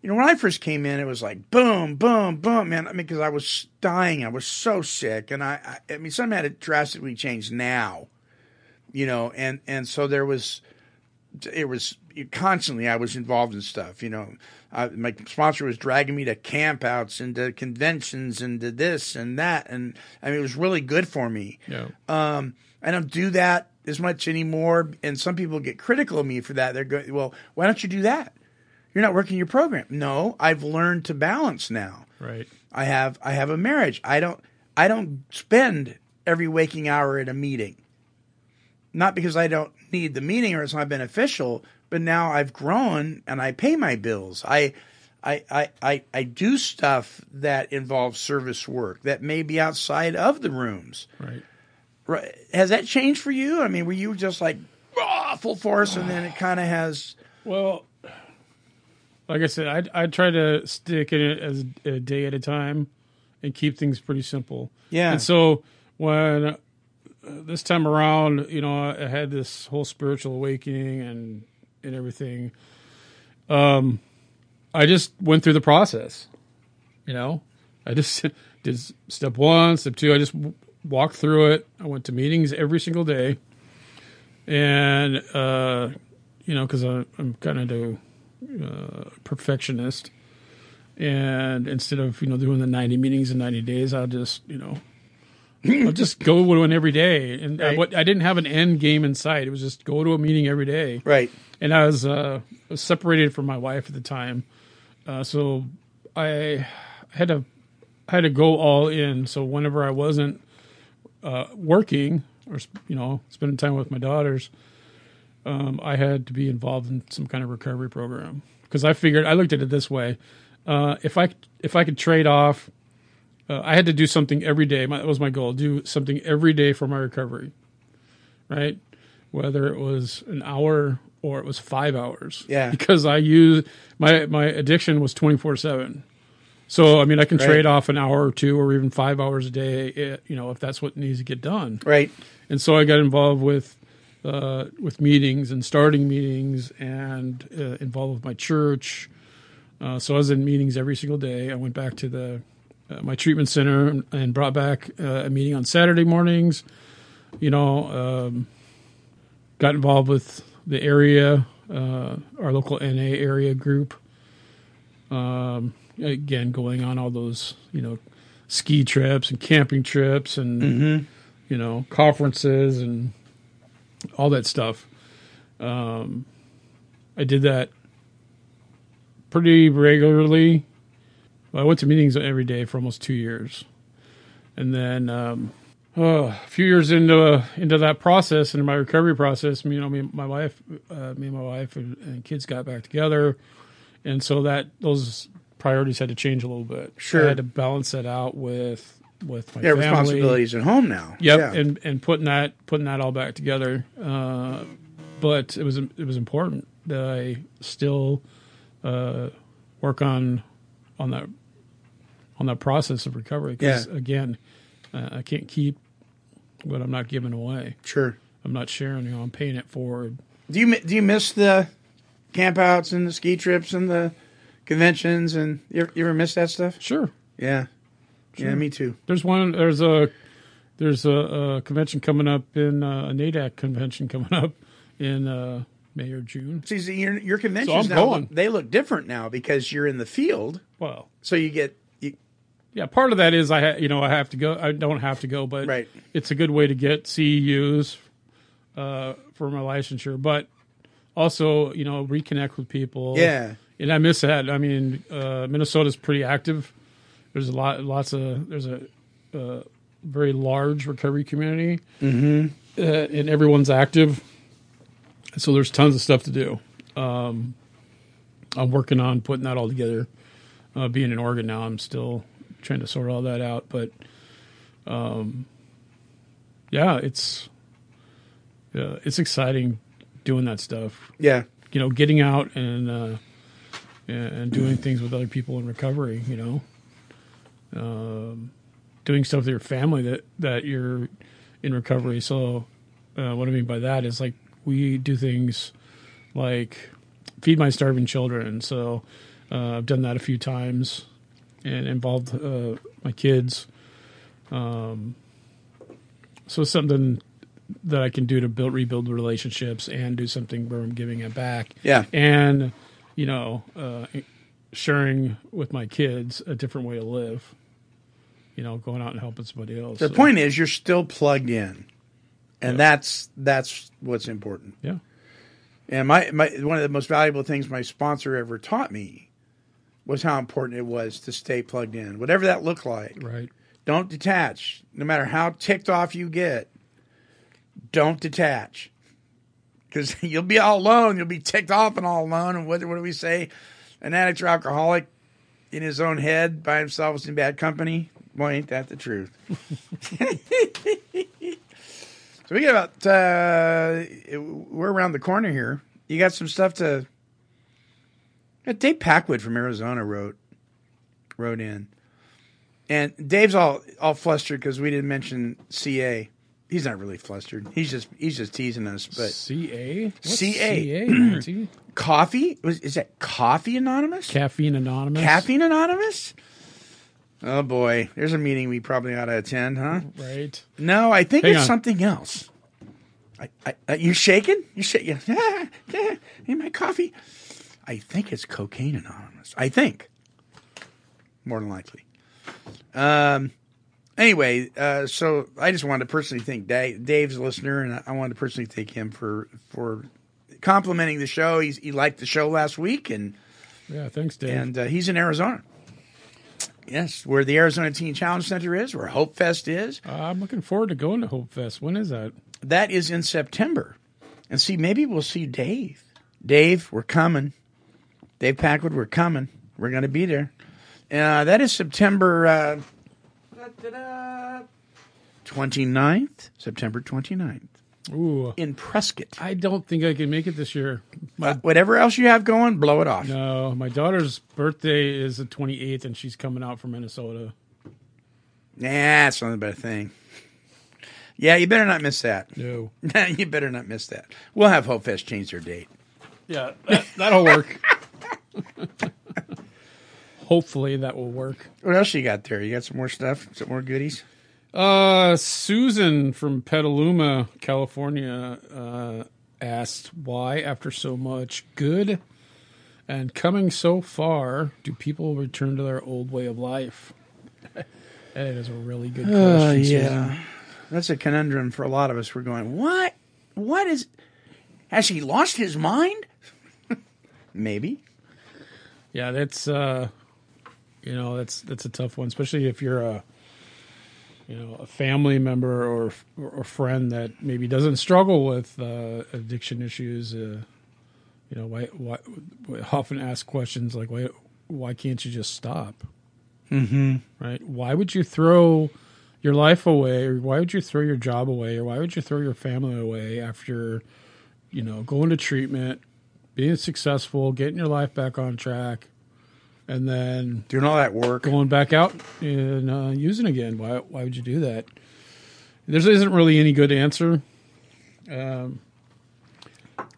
you know when i first came in it was like boom boom boom man. I mean because i was dying. I was so sick and i i, I mean something had to drastically change now you know and and so there was it was constantly I was involved in stuff. You know, uh, my sponsor was dragging me to campouts and to conventions and to this and that, and I mean it was really good for me. Yeah. Um, I don't do that as much anymore, and some people get critical of me for that. They're going, "Well, why don't you do that? You're not working your program." No, I've learned to balance now. Right. I have I have a marriage. I don't I don't spend every waking hour at a meeting. Not because I don't need the meeting or it's not beneficial, but now I've grown and I pay my bills. I I, I, I, I do stuff that involves service work that may be outside of the rooms. Right. Right. Has that changed for you? I mean, were you just like "Ah, full force and then it kind of has Well, like I said, I I try to stick in it as a day at a time and keep things pretty simple. Yeah. And so when this time around, you know, I had this whole spiritual awakening and and everything. Um, I just went through the process. You know, I just <laughs> did step one, step two. I just walked through it. I went to meetings every single day, and uh, you know, because I'm kind of a uh, perfectionist, and instead of you know doing the 90 meetings in 90 days, I'll just you know. I'll just go to one every day, and I, Right. what I didn't have an end game in sight. It was just go to a meeting every day right. and I was, uh, was separated from my wife at the time, uh, so I had to I had to go all in. So whenever I wasn't uh, working or you know spending time with my daughters, um, I had to be involved in some kind of recovery program because I figured I looked at it this way: uh, if I if I could trade off. Uh, I had to do something every day. My, that was my goal. Do something every day for my recovery, right? Whether it was an hour or it was five hours. Yeah. <laughs> Because I use my my addiction was twenty four seven. So I mean, I can Right. trade off an hour or two, or even five hours a day. eh, You know, if that's what needs to get done. Right. And so I got involved with uh, with meetings and starting meetings, and uh, involved with my church. Uh, so I was in meetings every single day. I went back to the uh, my treatment center and, brought back uh, a meeting on Saturday mornings. You know, um, got involved with the area, uh, our local NA area group. Um, again, going on all those you know ski trips and camping trips and you know conferences and all that stuff. Um, I did that pretty regularly. Well, I went to meetings every day for almost two years, and then um, oh, a few years into into that process and my recovery process, you know, me, and my wife, uh, me and my wife and, and kids got back together, and so that those priorities had to change a little bit. Sure. I had to balance that out with with my Yeah, family. responsibilities at home now. Yep, Yeah. and and putting that putting that all back together. Uh, but it was it was important that I still uh, work on on that on that process of recovery. Because Yeah. again, uh, I can't keep what I'm not giving away. sure. I'm not sharing. You know, I'm paying it forward. Do you do you miss the campouts and the ski trips and the conventions and you ever, you ever miss that stuff? Sure. Yeah. Yeah, me too. There's one. There's a there's a, a convention coming up in uh, a NAADAC convention <laughs> coming up in uh, May or June. See, see, your your conventions I'm now going. they look different now because you're in the field, Well, so you get you, Yeah, part of that is I ha- you know I have to go. I don't have to go, but Right. it's a good way to get CEUs uh, for my licensure, but also you know reconnect with people. Yeah. and I miss that. I mean, uh, Minnesota's pretty active. There's a lot, lots of there's a, uh very large recovery community, mm-hmm. uh, and everyone's active. So there's tons of stuff to do. Um, I'm working on putting that all together. Uh, being in Oregon now, I'm still trying to sort all that out. But, um, yeah, it's uh, it's exciting doing that stuff. Yeah. You know, getting out and uh, and and doing things with other people in recovery. You know, um, doing stuff with your family that that you're in recovery. So, uh, what I mean by that is like we do things like feed my starving children. So, uh, I've done that a few times and involved uh, my kids. Um, so it's something that I can do to build rebuild relationships and do something where I'm giving it back. Yeah. and you know, uh, sharing with my kids a different way to live. You know, going out and helping somebody else. The So, point is, you're still plugged in, and that's that's what's important. yeah, And my, my one of the most valuable things my sponsor ever taught me was how important it was to stay plugged in, whatever that looked like. right. Don't detach. No matter how ticked off you get, don't detach. Because <laughs> you'll be all alone. You'll be ticked off and all alone. And what, what do we say? An addict or alcoholic in his own head by himself is in bad company. Boy, ain't that the truth. <laughs> <laughs> so we got about, uh, we're around the corner here. You got some stuff to. Uh, Dave Packwood from Arizona wrote wrote in. And Dave's all all flustered because we didn't mention CA. He's not really flustered. He's just he's just teasing us. But CA, What's CA? CA, <clears throat> coffee was is that Coffee Anonymous? caffeine anonymous, Caffeine Anonymous? Oh boy, there's a meeting we probably ought to attend, huh? right? No, I think Hang it's on. something else. I, I, uh, you shaking? You shaking? Yeah, <laughs> yeah. In my coffee. I think it's Cocaine Anonymous. I think. More than likely. Um. Anyway, uh, so I just wanted to personally thank Dave, Dave's listener, and I wanted to personally thank him for for complimenting the show. He's, he liked the show last week, and Yeah, thanks, Dave. and uh, he's in Arizona. Yes, where the Arizona Teen Challenge Center is, where Hope Fest is. Uh, I'm looking forward to going to Hope Fest. When is that? That is in September. And see, maybe we'll see Dave. Dave, we're coming. Dave Packwood, we're coming. We're going to be there. Uh, that is September uh, 29th. September 29th Ooh, in Prescott. I don't think I can make it this year. Uh, whatever else you have going, blow it off. No, my daughter's birthday is the 28th, and she's coming out from Minnesota. Nah, it's not a bad thing. Yeah, you better not miss that. No. <laughs> you better not miss that. We'll have Hope Fest change their date. Yeah, that, that'll work. <laughs> Hopefully that will work. What else you got there? You got some more stuff? Some more goodies? Uh, Susan from Petaluma, California, uh, asked why, after so much good and coming so far, do people return to their old way of life? <laughs> that is a really good question. Susan. That's a conundrum for a lot of us. We're going, what? What is. Has he lost his mind? <laughs> Maybe. Yeah, that's uh, you know that's that's a tough one, especially if you're a you know a family member or or friend that maybe doesn't struggle with uh, addiction issues. Uh, you know, why why often ask questions like why why can't you just stop? Mm-hmm. Right? Why would you throw your life away, or why would you throw your job away, or why would you throw your family away after you know going to treatment? being successful, getting your life back on track, and then Doing all that work. going back out and uh, using again. Why? Why would you do that? There isn't really any good answer. Um,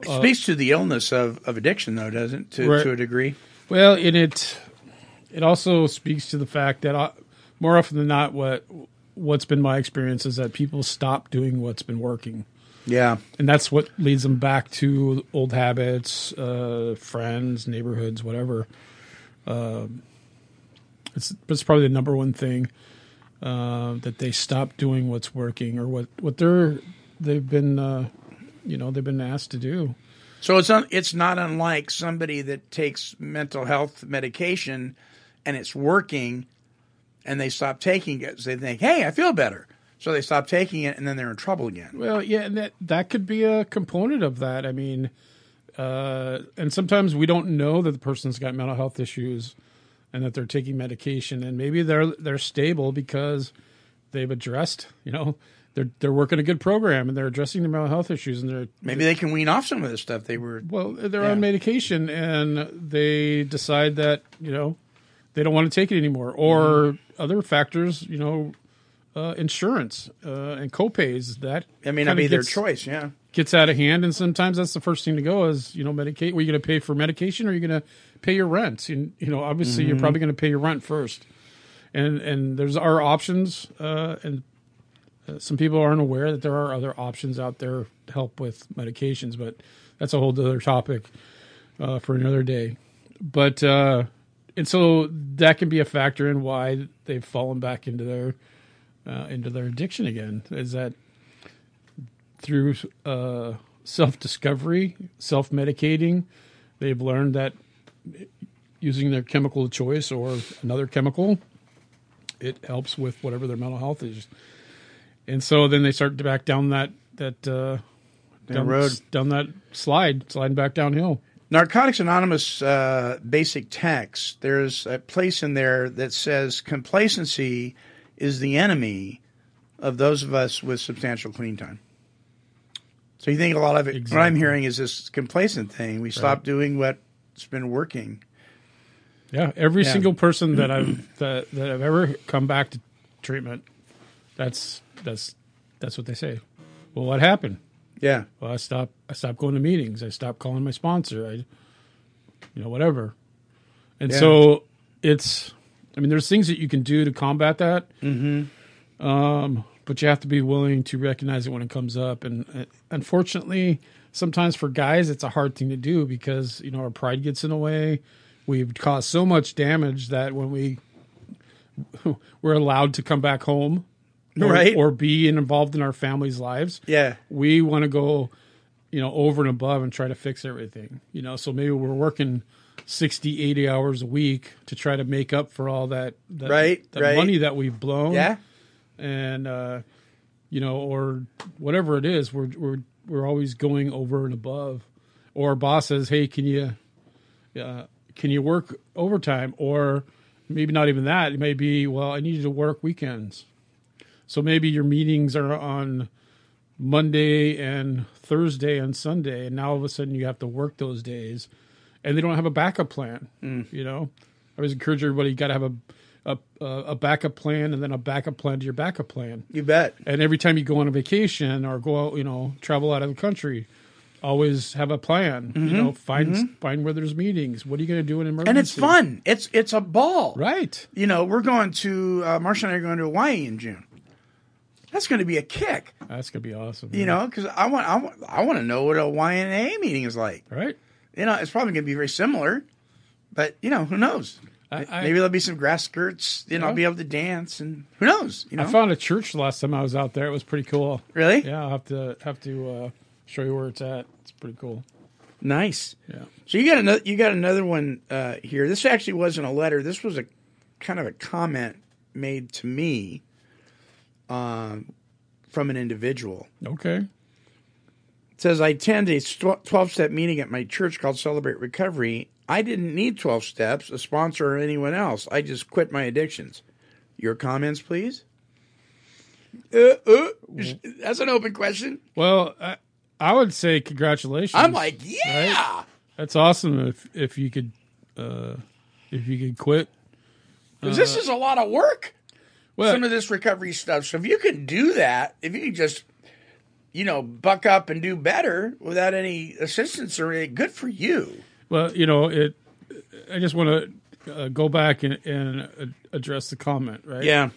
Speaks to the illness of, of addiction, though, doesn't it? To, Right. to a degree. well, and it it also speaks to the fact that uh, more often than not, what what's been my experience is that people stop doing what's been working. Yeah. and that's what leads them back to old habits, uh, friends, neighborhoods, whatever. Um, it's it's probably the number one thing uh, that they stop doing what's working or what what they're they've been uh, you know they've been asked to do. So it's un, it's not unlike somebody that takes mental health medication and it's working and they stop taking it. So they think, hey, I feel better. So they stop taking it and then they're in trouble again. Well, yeah, and that that could be a component of that. I mean, uh, and sometimes we don't know that the person's got mental health issues and that they're taking medication, and maybe they're they're stable because they've addressed, you know, they're they're working a good program and they're addressing their mental health issues, and they're Maybe they can wean off some of the stuff they were. well, they're Yeah. on medication and they decide that you know they don't want to take it anymore, or Mm-hmm. other factors, you know, uh, insurance uh, and copays that That may not kinda be their choice. Yeah. Gets out of hand, and sometimes that's the first thing to go is you know medicate. Are you going to pay for medication, or are you going to pay your rent? And you know, obviously, Mm-hmm. you're probably going to pay your rent first. And and there's our options, uh, and uh, some people aren't aware that there are other options out there to help with medications, but that's a whole other topic uh, for another day. But uh, and so that can be a factor in why they've fallen back into their uh, into their addiction again. Is that through uh, self discovery, self medicating, they've learned that using their chemical of choice or another chemical, it helps with whatever their mental health is. And so then they start to back down that that uh, down, road. down that slide, sliding back downhill. Narcotics Anonymous uh, basic text, there's a place in there that says complacency is the enemy of those of us with substantial clean time. So you think a lot of it, what I'm hearing is this complacent thing. We stop doing what's been working. Yeah, every Yeah. single person that I've <clears throat> that, that I've ever come back to treatment, that's that's that's what they say. Well, what happened? Yeah. Well, I stopped. I stopped going to meetings. I stopped calling my sponsor. I, you know, whatever. And Yeah. so it's. I mean, there's things that you can do to combat that. Mm-hmm. Um, but you have to be willing to recognize it when it comes up. And uh, unfortunately, sometimes for guys, it's a hard thing to do because you know our pride gets in the way. We've caused so much damage that when we <laughs> we're allowed to come back home, or, Right. or be involved in our families' lives, Yeah. we want to go you know over and above and try to fix everything you know so maybe we're working 60 80 hours a week to try to make up for all that, that Right, that right. money that we've blown Yeah. And uh you know or whatever it is we're we're we're always going over and above. Or boss says hey can you uh, can you work overtime? Or maybe not even that. It may be well i need you to work weekends. So maybe your meetings are on Monday and Thursday and Sunday, and now all of a sudden you have to work those days, and they don't have a backup plan. You know, I always encourage everybody you got to have a, a a backup plan and then a backup plan to your backup plan. You bet. And every time you go on a vacation or go out, you know, travel out of the country, always have a plan. You know, find find where there's meetings. What are you going to do in emergency? And it's fun. It's it's a ball. right? You know, we're going to uh, Marcia and I are going to Hawaii in June. That's going to be a kick. That's gonna be awesome. You know, because I want I want I want to know what a YNA meeting is like. right? You know, it's probably going to be very similar, but you know, who knows? I- Maybe there'll be some grass skirts. You know, I'll be able to dance, and who knows? You know, I found a church last time I was out there. It was pretty cool. really Yeah, I'll have to have to uh, show you where it's at. It's pretty cool. nice. Yeah. So you got another you got another one uh, here. This actually wasn't a letter. This was a kind of a comment made to me um, from an individual. Okay. It says I attend a twelve step meeting at my church called Celebrate Recovery. I didn't need twelve steps, a sponsor, or anyone else. I just quit my addictions. Your comments, please. Uh, uh, that's an open question. Well, I, I would say congratulations. I'm like, yeah. That's awesome. If if you could, uh, if you could quit. 'Cause this is a lot of work. Well, some of this recovery stuff. So if you can do that, if you can just, you know, buck up and do better without any assistance or anything, good for you. Well, you know, it. I just want to uh, go back and, and uh, address the comment, right? Yeah.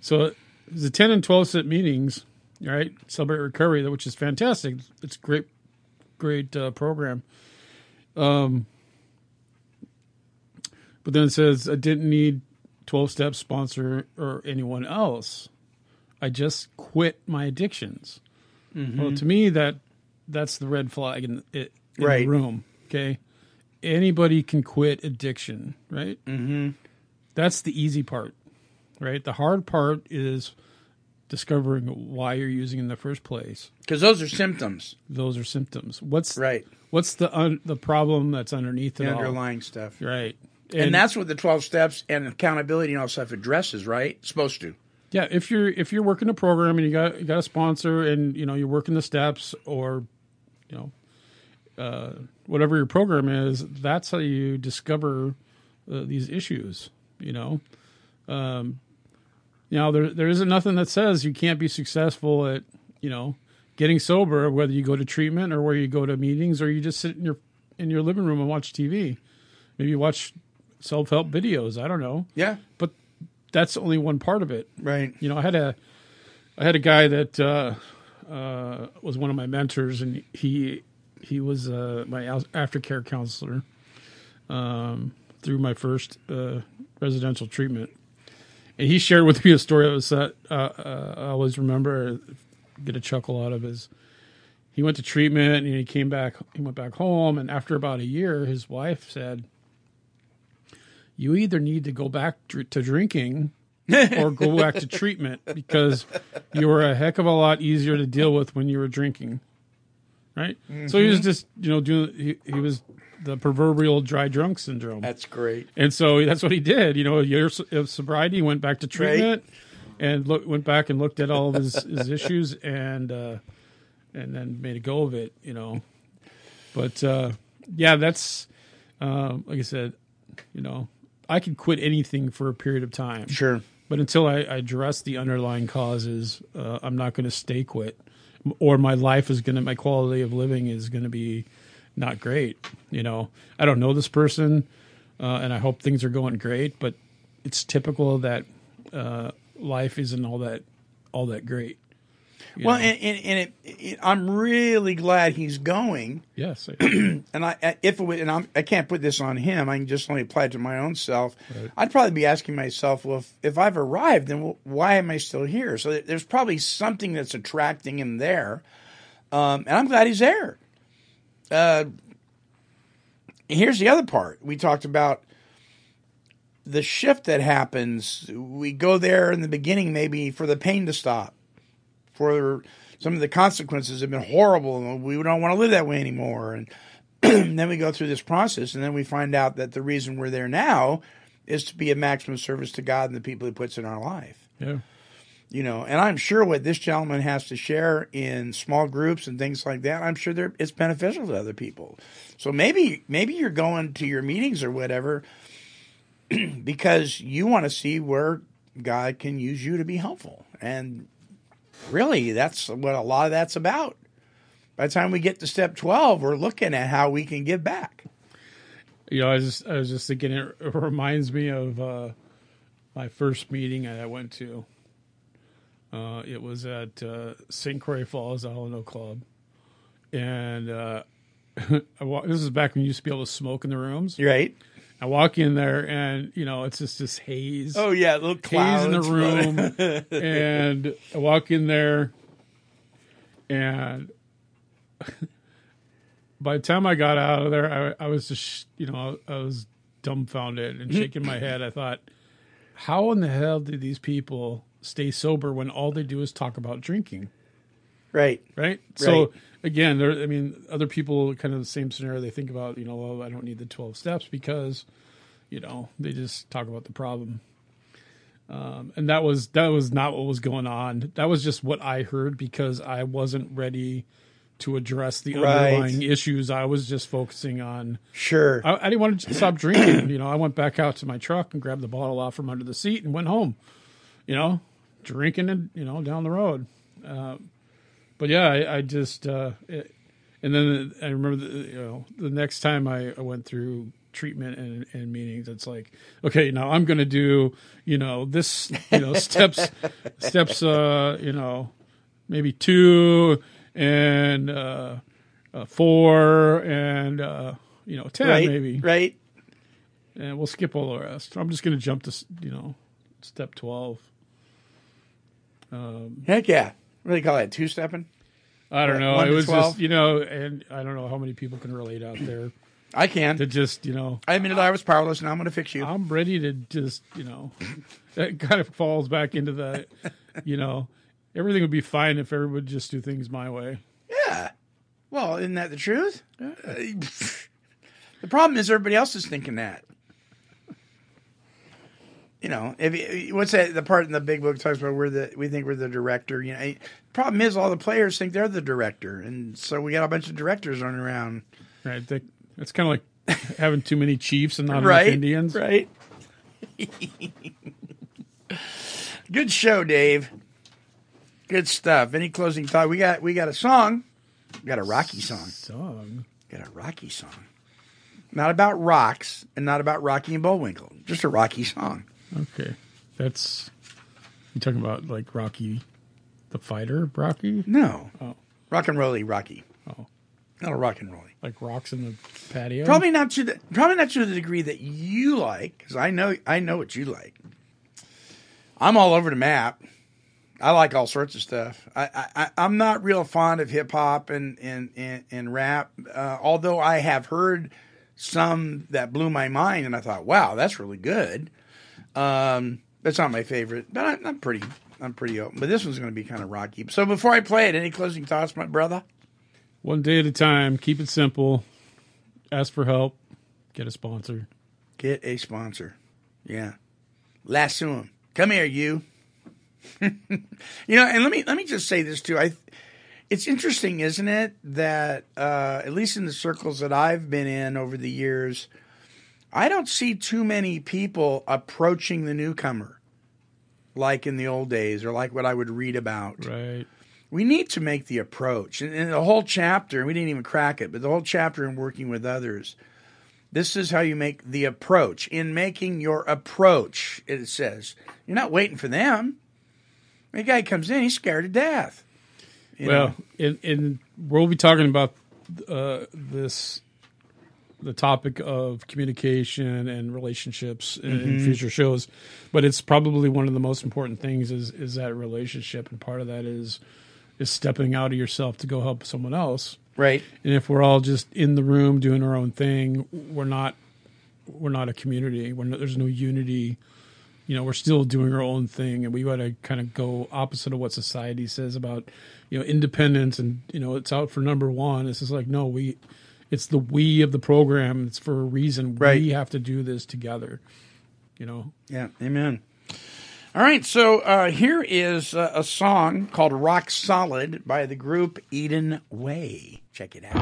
So the ten and twelve step meetings, right? Celebrate recovery, which is fantastic. It's a great, great uh, program. Um, but then it says I didn't need twelve step sponsor or anyone else. I just quit my addictions. Well, to me, that that's the red flag in, it, in Right. the room. Okay, anybody can quit addiction, right? Mm-hmm. That's the easy part, right? The hard part is discovering why you're using in the first place. Because those are symptoms. Those are symptoms. What's Right. what's the un, the problem that's underneath it The all? underlying stuff. Right. And, that's what the 12 steps and accountability and all stuff addresses, right? Supposed to. Yeah, if you're if you're working a program and you got you got a sponsor and you know you're working the steps or you know uh, whatever your program is, that's how you discover uh, these issues. You know, um, you know there there isn't nothing that says you can't be successful at you know getting sober, whether you go to treatment or where you go to meetings or you just sit in your in your living room and watch TV. Maybe watch self help videos. I don't know, Yeah. but that's only one part of it Right. you know, I had a, I had a guy that uh, uh, was one of my mentors, and he he was uh, my aftercare counselor um, through my first uh, residential treatment, and he shared with me a story that was that uh, uh, I always remember, get a chuckle out of his. He went to treatment and he came back. He went back home, and after about a year, his wife said, "You either need to go back dr- to drinking." <laughs> or go back to treatment because you were a heck of a lot easier to deal with when you were drinking. Right? So he was just, you know, doing, he, he was the proverbial dry drunk syndrome. That's great. and so that's what he did. You know, a year of sobriety, went back to treatment and look, went back and looked at all of his, his issues and, uh, and then made a go of it, you know. But, uh, yeah, that's, um, like I said, you know, I could quit anything for a period of time. Sure. But until I, I address the underlying causes, uh, I'm not going to stay quit, or my life is going to, my quality of living is going to be not great. You know, I don't know this person, uh, and I hope things are going great, but it's typical that uh, life isn't all that all that great. Well, know? and, and, and it, it, I'm really glad he's going. yes, <clears throat> And I, if it would, and I'm, I can't put this on him, I can just only apply it to my own self. I'd probably be asking myself, well, if, if I've arrived, then why am I still here? So there's probably something that's attracting him there. Um, and I'm glad he's there. Uh, here's the other part. We talked about the shift that happens. We go there in the beginning, maybe for the pain to stop, for some of the consequences have been horrible, and we don't want to live that way anymore. And <clears throat> then we go through this process, and then we find out that the reason we're there now is to be a maximum service to God and the people He puts in our life. yeah, You know, and I'm sure what this gentleman has to share in small groups and things like that, I'm sure it's beneficial to other people. So maybe maybe you're going to your meetings or whatever <clears throat> because you want to see where God can use you to be helpful. And really, that's what a lot of that's about. By the time we get to step 12, we're looking at how we can give back. you know, I was just I was just thinking it, reminds me of uh, my first meeting I went to. Uh, it was at uh, St. Croix Falls Alano Club, and uh, <laughs> this is back when you used to be able to smoke in the rooms. Right? I walk in there, and you know, it's just this haze, Oh, yeah, little haze in the room, <laughs> and I walk in there, and <laughs> by the time I got out of there, I, I was just, you know, I was dumbfounded and shaking my head. I thought, how in the hell do these people stay sober when all they do is talk about drinking? Right. Right. So again, there. I mean, other people kind of the same scenario. They think about, you know, well, I don't need the twelve steps because, you know, they just talk about the problem. Um, and that was that was not what was going on. That was just what I heard because I wasn't ready to address the Right. underlying issues. I was just focusing on. Sure. I, I didn't want to stop drinking. <clears throat> You know, I went back out to my truck and grabbed the bottle off from under the seat and went home. You know, drinking and you know down the road. Uh, but yeah, I, I just uh, it, and then I remember the, you know the next time I, I went through treatment and, and meetings, it's like okay, now I'm going to do you know this you know steps <laughs> steps uh, you know maybe two and uh, uh, four and uh, you know ten right. maybe Right. and we'll skip all the rest. I'm just going to jump to you know step twelve. Heck yeah. What do they call that? Two stepping? I don't know. It was 12? just you know, and I don't know how many people can relate out there I can. to just you know. I admitted I was powerless, and I'm going to fix you. I'm ready to just you know. <laughs> That kind of falls back into the, you know, everything would be fine if everyone would just do things my way. Yeah. Well, isn't that the truth? Uh, <laughs> the problem is everybody else is thinking that. You know, if what's that? The part in the big book talks about we're the we think we're the director. You know, problem is all the players think they're the director, and so we got a bunch of directors running around. Right. They, it's kind of like having too many chiefs and not right, enough Indians. right. Good show, Dave. Good stuff. Any closing thought? We got we got a song. We got a Rocky song. Song. Got a Rocky song. Not about rocks and not about Rocky and Bullwinkle. Just a Rocky song. Okay. That's you talking about like Rocky, the fighter, Rocky, No. Oh. Rock and rolly Rocky. Oh. Not a rock and rolly. like rocks in the patio. Probably not to the probably not to the degree that you like, because I know I know what you like. I'm all over the map. I like all sorts of stuff. I, I I'm not real fond of hip hop and and and, and rap, uh, although I have heard some that blew my mind, and I thought, wow, that's really good. Um, that's not my favorite, but I, I'm pretty I'm pretty open. But this one's going to be kind of rocky. So before I play it, any closing thoughts, my brother? One day at a time. Keep it simple. Ask for help. Get a sponsor. Get a sponsor. Yeah. Lasso him. Come here, you. <laughs> you know, and let me let me just say this too. I it's interesting, isn't it, that uh, at least in the circles that I've been in over the years, I don't see too many people approaching the newcomer like in the old days or like what I would read about. Right. we need to make the approach. And, and the whole chapter we didn't even crack it but the whole chapter in working with others this is how you make the approach. In making your approach it says you're not waiting for them. The guy comes in he's scared to death. You well, know? in, in we'll be talking about uh, this the topic of communication and relationships in, Mm-hmm. in future shows, but it's probably one of the most important things is is that relationship, and part of that is is stepping out of yourself to go help someone else. right And if we're all just in the room doing our own thing, we're not we're not a community. We're there's no unity. You know, we're still doing our own thing, and we got to kind of go opposite of what society says about you know independence and you know it's out for number one. It's just like no, we it's the we of the program. It's for a reason. Right. We have to do this together. You know, yeah amen all right so uh, here is uh, a song called rock solid by the group eden way check it out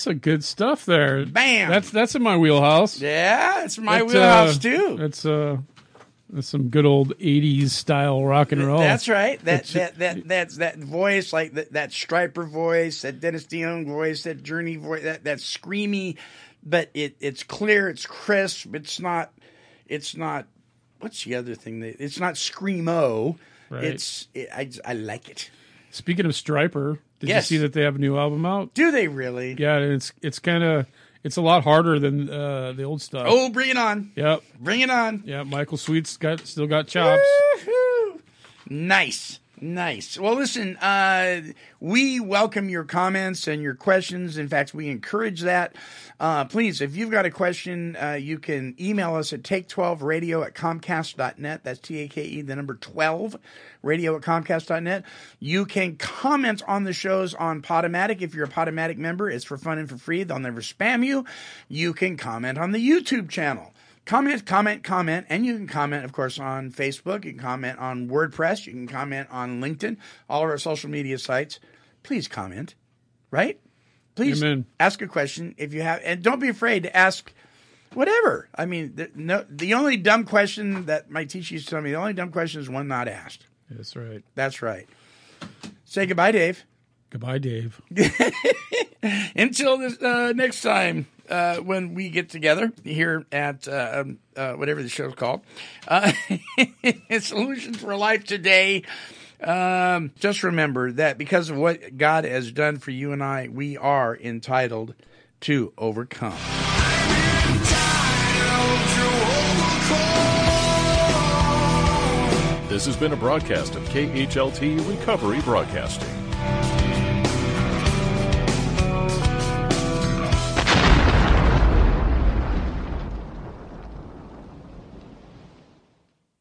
That's a good stuff there. Bam. That's that's in my wheelhouse. Yeah, it's my That's, wheelhouse uh, too. That's uh, that's some good old '80s style rock and roll. That's right. That that that that's that voice, like that, that Stryper voice, that Dennis DeYoung voice, that Journey voice, that that screamy, but it it's clear, it's crisp, it's not, it's not. What's the other thing? That it's not screamo. Right. It's it, I I like it. Speaking of Stryper, did Yes. you see that they have a new album out? Do they really? Yeah, and it's it's kind of it's a lot harder than uh, the old stuff. Oh, bring it on! Yep. Bring it on! Yeah, Michael Sweet's got still got chops. Woohoo! Nice. Nice. Well, listen, uh, we welcome your comments and your questions. In fact, we encourage that. Uh, please, if you've got a question, uh, you can email us at take12radio at comcast.net. That's T A K E, the number 12, radio at comcast.net. You can comment on the shows on Podomatic. If you're a Podomatic member, it's for fun and for free. They'll never spam you. You can comment on the YouTube channel comment, comment, comment, and you can comment, of course, on Facebook. You can comment on WordPress. You can comment on LinkedIn, all of our social media sites. Please comment, right? Please Amen. ask a question if you have, and don't be afraid to ask whatever. I mean, the, no, the only dumb question that my teacher used to tell me, the only dumb question is one not asked. That's right. That's right. Say goodbye, Dave. Goodbye, Dave. <laughs> Until this uh, next time uh, when we get together here at uh, um, uh, whatever the show's called, uh, <laughs> Solutions for Life Today. Um, just remember that because of what God has done for you and I, we are entitled to overcome. This has been a broadcast of KHLT Recovery Broadcasting.